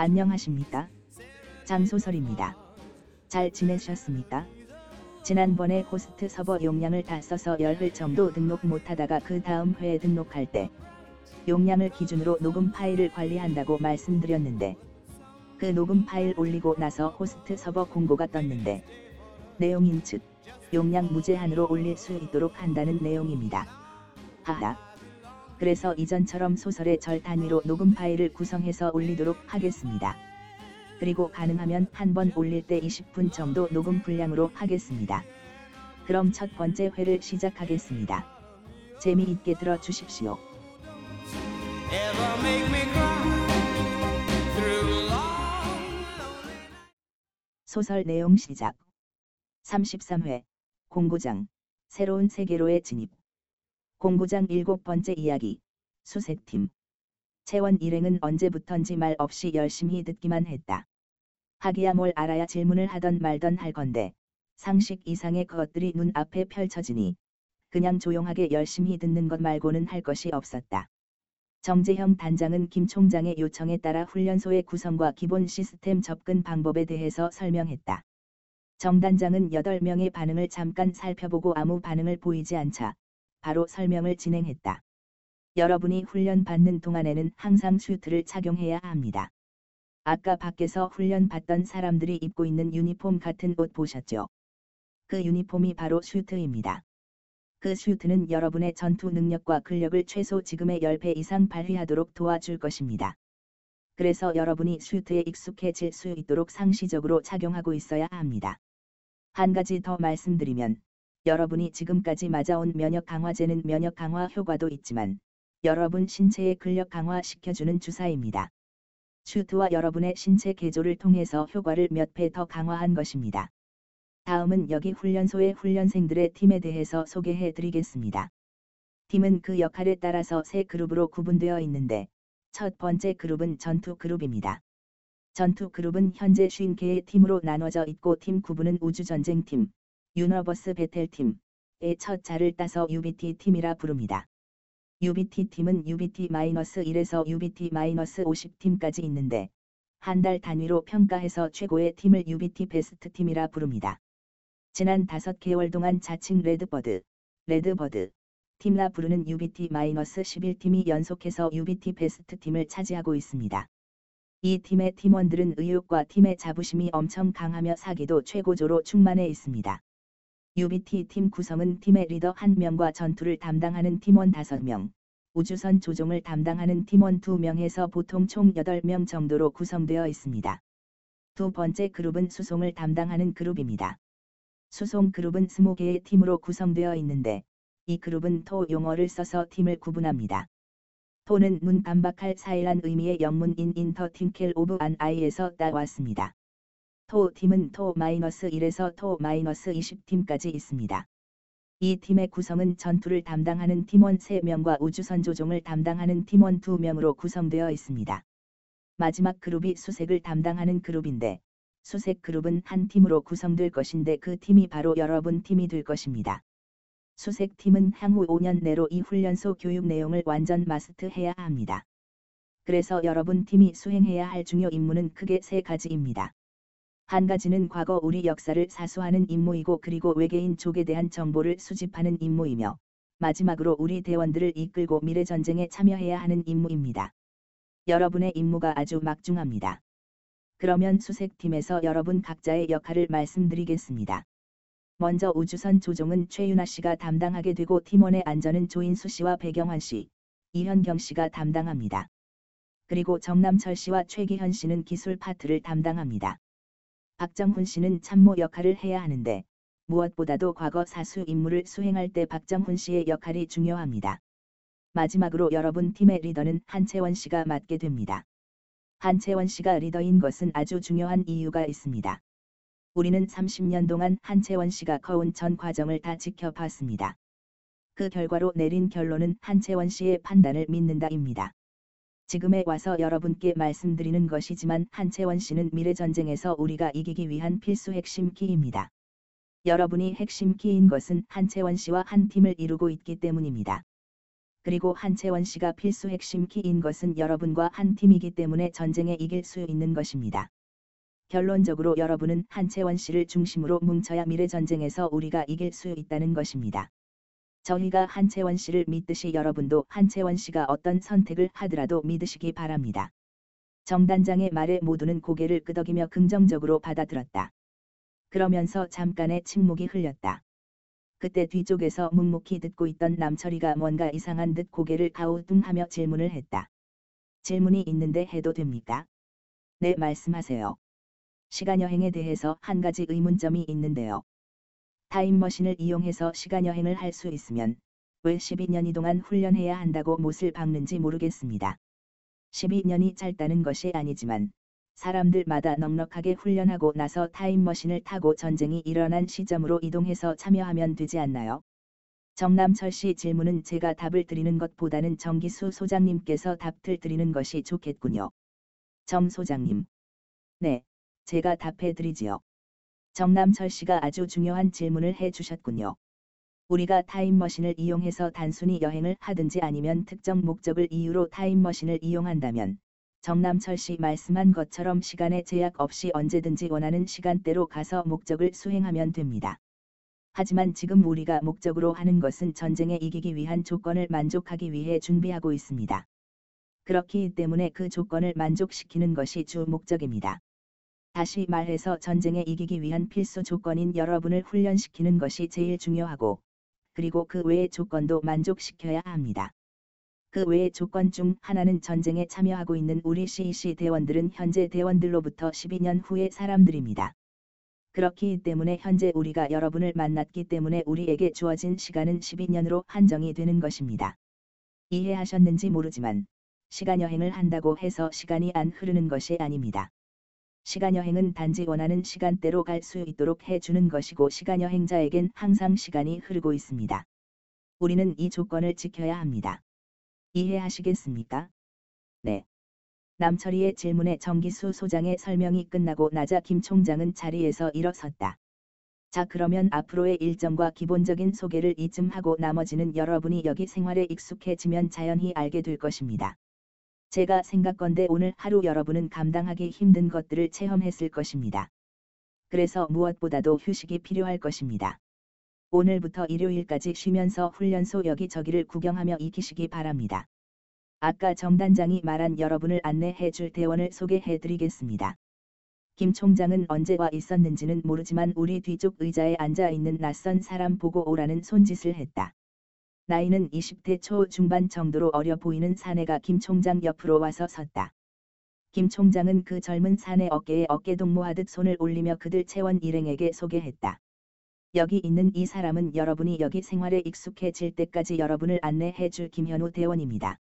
안녕하십니까? 장소설입니다. 잘 지내셨습니까? 지난번에 호스트 서버 용량을 다 써서 열흘 정도 등록 못하다가 그 다음 회에 등록할 때 용량을 기준으로 녹음 파일을 관리한다고 말씀드렸는데 그 녹음 파일 올리고 나서 호스트 서버 공고가 떴는데 내용인 즉 용량 무제한으로 올릴 수 있도록 한다는 내용입니다. 하하. 그래서 이전처럼 소설의 절 단위로 녹음 파일을 구성해서 올리도록 하겠습니다. 그리고 가능하면 한 번 올릴 때 20분 정도 녹음 분량으로 하겠습니다. 그럼 첫 번째 회를 시작하겠습니다. 재미있게 들어주십시오. 소설 내용 시작. 33회 공구장 새로운 세계로의 진입. 공구장 일곱 번째 이야기 수색팀. 채원 일행은 언제부턴지 말 없이 열심히 듣기만 했다. 하기야 뭘 알아야 질문을 하던 말던 할 건데 상식 이상의 것들이 눈앞에 펼쳐지니 그냥 조용하게 열심히 듣는 것 말고는 할 것이 없었다. 정재형 단장은 김 총장의 요청에 따라 훈련소의 구성과 기본 시스템 접근 방법에 대해서 설명했다. 정 단장은 8명의 반응을 잠깐 살펴보고 아무 반응을 보이지 않자 바로 설명을 진행했다. 여러분이 훈련 받는 동안에는 항상 슈트를 착용해야 합니다. 아까 밖에서 훈련 받던 사람들이 입고 있는 유니폼 같은 옷 보셨죠? 그 유니폼이 바로 슈트입니다. 그 슈트는 여러분의 전투 능력과 근력을 최소 지금의 10배 이상 발휘하도록 도와줄 것입니다. 그래서 여러분이 슈트에 익숙해질 수 있도록 상시적으로 착용하고 있어야 합니다. 한 가지 더 말씀드리면, 여러분이 지금까지 맞아온 면역 강화제는 면역 강화 효과도 있지만, 여러분 신체의 근력 강화 시켜주는 주사입니다. 슈트와 여러분의 신체 개조를 통해서 효과를 몇 배 더 강화한 것입니다. 다음은 여기 훈련소의 훈련생들의 팀에 대해서 소개해 드리겠습니다. 팀은 그 역할에 따라서 세 그룹으로 구분되어 있는데, 첫 번째 그룹은 전투 그룹입니다. 전투 그룹은 현재 50개의 팀으로 나눠져 있고 팀 구분은 우주전쟁팀, 유너버스 배틀팀의 첫 자를 따서 UBT 팀이라 부릅니다. UBT 팀은 UBT-1에서 UBT-50 팀까지 있는데, 한 달 단위로 평가해서 최고의 팀을 UBT 베스트 팀이라 부릅니다. 지난 5개월 동안 자칭 Red Bird, Red Bird 팀이라 부르는 UBT-11팀이 연속해서 UBT 베스트 팀을 차지하고 있습니다. 이 팀의 팀원들은 의욕과 팀의 자부심이 엄청 강하며 사기도 최고조로 충만해 있습니다. UBT 팀 구성은 팀의 리더 1명과 전투를 담당하는 팀원 5명, 우주선 조종을 담당하는 팀원 2명에서 보통 총 8명 정도로 구성되어 있습니다. 두 번째 그룹은 수송을 담당하는 그룹입니다. 수송 그룹은 20개의 팀으로 구성되어 있는데, 이 그룹은 토 용어를 써서 팀을 구분합니다. 토는 눈 깜박할 사이란 의미의 영문인 in the twinkle of an eye에서 따왔습니다. 토 팀은 토 마이너스 1에서 토 마이너스 20팀까지 있습니다. 이 팀의 구성은 전투를 담당하는 팀원 3명과 우주선 조종을 담당하는 팀원 2명으로 구성되어 있습니다. 마지막 그룹이 수색을 담당하는 그룹인데, 수색 그룹은 한 팀으로 구성될 것인데 그 팀이 바로 여러분 팀이 될 것입니다. 수색팀은 향후 5년 내로 이 훈련소 교육 내용을 완전 마스터해야 합니다. 그래서 여러분 팀이 수행해야 할 중요 임무는 크게 세 가지입니다. 한 가지는 과거 우리 역사를 사수하는 임무이고 그리고 외계인 족에 대한 정보를 수집하는 임무이며 마지막으로 우리 대원들을 이끌고 미래 전쟁에 참여해야 하는 임무입니다. 여러분의 임무가 아주 막중합니다. 그러면 수색팀에서 여러분 각자의 역할을 말씀드리겠습니다. 먼저 우주선 조종은 최윤아 씨가 담당하게 되고 팀원의 안전은 조인수 씨와 배경환 씨, 이현경 씨가 담당합니다. 그리고 정남철 씨와 최기현 씨는 기술 파트를 담당합니다. 박정훈 씨는 참모 역할을 해야 하는데 무엇보다도 과거 사수 임무를 수행할 때 박정훈 씨의 역할이 중요합니다. 마지막으로 여러분 팀의 리더는 한채원 씨가 맡게 됩니다. 한채원 씨가 리더인 것은 아주 중요한 이유가 있습니다. 우리는 30년 동안 한채원 씨가 커온 전 과정을 다 지켜봤습니다. 그 결과로 내린 결론은 한채원 씨의 판단을 믿는다입니다. 지금에 와서 여러분께 말씀드리는 것이지만 한채원 씨는 미래 전쟁에서 우리가 이기기 위한 필수 핵심 키입니다. 여러분이 핵심 키인 것은 한채원 씨와 한 팀을 이루고 있기 때문입니다. 그리고 한채원 씨가 필수 핵심 키인 것은 여러분과 한 팀이기 때문에 전쟁에 이길 수 있는 것입니다. 결론적으로 여러분은 한채원 씨를 중심으로 뭉쳐야 미래 전쟁에서 우리가 이길 수 있다는 것입니다. 저희가 한채원 씨를 믿듯이 여러분도 한채원 씨가 어떤 선택을 하더라도 믿으시기 바랍니다. 정단장의 말에 모두는 고개를 끄덕이며 긍정적으로 받아들었다. 그러면서 잠깐의 침묵이 흘렸다. 그때 뒤쪽에서 묵묵히 듣고 있던 남철이가 뭔가 이상한 듯 고개를 가우뚱하며 질문을 했다. 질문이 있는데 해도 됩니까? 네, 말씀하세요. 시간여행에 대해서 한 가지 의문점이 있는데요. 타임머신을 이용해서 시간여행을 할 수 있으면 왜 12년이 동안 훈련해야 한다고 못을 박는지 모르겠습니다. 12년이 짧다는 것이 아니지만 사람들마다 넉넉하게 훈련하고 나서 타임머신을 타고 전쟁이 일어난 시점으로 이동해서 참여하면 되지 않나요? 정남철 씨 질문은 제가 답을 드리는 것보다는 정기수 소장님께서 답을 드리는 것이 좋겠군요. 정 소장님. 네, 제가 답해 드리지요. 정남철 씨가 아주 중요한 질문을 해 주셨군요. 우리가 타임머신을 이용해서 단순히 여행을 하든지 아니면 특정 목적을 이유로 타임머신을 이용한다면 정남철 씨 말씀한 것처럼 시간에 제약 없이 언제든지 원하는 시간대로 가서 목적을 수행하면 됩니다. 하지만 지금 우리가 목적으로 하는 것은 전쟁에 이기기 위한 조건을 만족하기 위해 준비하고 있습니다. 그렇기 때문에 그 조건을 만족시키는 것이 주 목적입니다. 다시 말해서 전쟁에 이기기 위한 필수 조건인 여러분을 훈련시키는 것이 제일 중요하고, 그리고 그 외의 조건도 만족시켜야 합니다. 그 외의 조건 중 하나는 전쟁에 참여하고 있는 우리 CEC 대원들은 현재 대원들로부터 12년 후의 사람들입니다. 그렇기 때문에 현재 우리가 여러분을 만났기 때문에 우리에게 주어진 시간은 12년으로 한정이 되는 것입니다. 이해하셨는지 모르지만, 시간 여행을 한다고 해서 시간이 안 흐르는 것이 아닙니다. 시간여행은 단지 원하는 시간대로 갈 수 있도록 해주는 것이고 시간여행자에겐 항상 시간이 흐르고 있습니다. 우리는 이 조건을 지켜야 합니다. 이해하시겠습니까? 네. 남철이의 질문에 정기수 소장의 설명이 끝나고 나자 김 총장은 자리에서 일어섰다. 자 그러면 앞으로의 일정과 기본적인 소개를 이쯤 하고 나머지는 여러분이 여기 생활에 익숙해지면 자연히 알게 될 것입니다. 제가 생각건데 오늘 하루 여러분은 감당하기 힘든 것들을 체험했을 것입니다. 그래서 무엇보다도 휴식이 필요할 것입니다. 오늘부터 일요일까지 쉬면서 훈련소 여기저기를 구경하며 익히시기 바랍니다. 아까 정단장이 말한 여러분을 안내해 줄 대원을 소개해 드리겠습니다. 김 총장은 언제 와 있었는지는 모르지만 우리 뒤쪽 의자에 앉아 있는 낯선 사람 보고 오라는 손짓을 했다. 나이는 20대 초 중반 정도로 어려 보이는 사내가 김 총장 옆으로 와서 섰다. 김 총장은 그 젊은 사내 어깨에 어깨 동무하듯 손을 올리며 그들 채원 일행에게 소개했다. 여기 있는 이 사람은 여러분이 여기 생활에 익숙해질 때까지 여러분을 안내해 줄 김현우 대원입니다.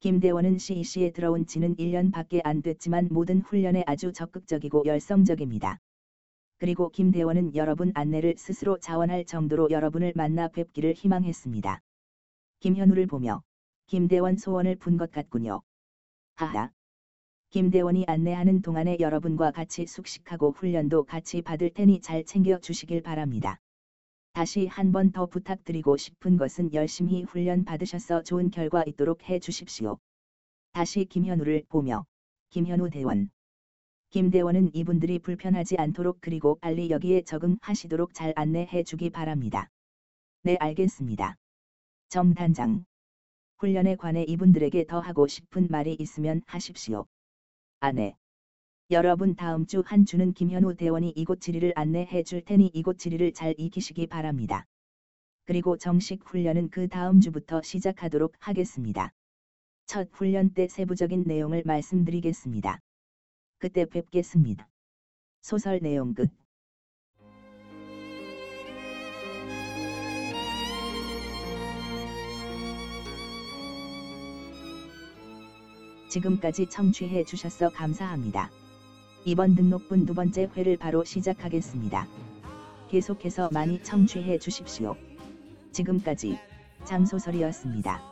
김 대원은 CEC에 들어온 지는 1년밖에 안 됐지만 모든 훈련에 아주 적극적이고 열성적입니다. 그리고 김 대원은 여러분 안내를 스스로 자원할 정도로 여러분을 만나 뵙기를 희망했습니다. 김현우를 보며 김 대원 소원을 푼것 같군요. 하하. 김 대원이 안내하는 동안에 여러분과 같이 숙식하고 훈련도 같이 받을 테니 잘 챙겨 주시길 바랍니다. 다시 한 번 더 부탁드리고 싶은 것은 열심히 훈련 받으셔서 좋은 결과 있도록 해 주십시오. 다시 김현우를 보며 김현우 대원. 김 대원은 이분들이 불편하지 않도록 그리고 빨리 여기에 적응하시도록 잘 안내해 주기 바랍니다. 네 알겠습니다. 정 단장. 훈련에 관해 이분들에게 더 하고 싶은 말이 있으면 하십시오. 아 네. 여러분 다음 주 한 주는 김현우 대원이 이곳 지리를 안내해 줄 테니 이곳 지리를 잘 익히시기 바랍니다. 그리고 정식 훈련은 그 다음 주부터 시작하도록 하겠습니다. 첫 훈련 때 세부적인 내용을 말씀드리겠습니다. 그때 뵙겠습니다. 소설 내용 끝. 지금까지 청취해 주셔서 감사합니다. 이번 등록분 두 번째 회를 바로 시작하겠습니다. 계속해서 많이 청취해 주십시오. 지금까지 장소설이었습니다.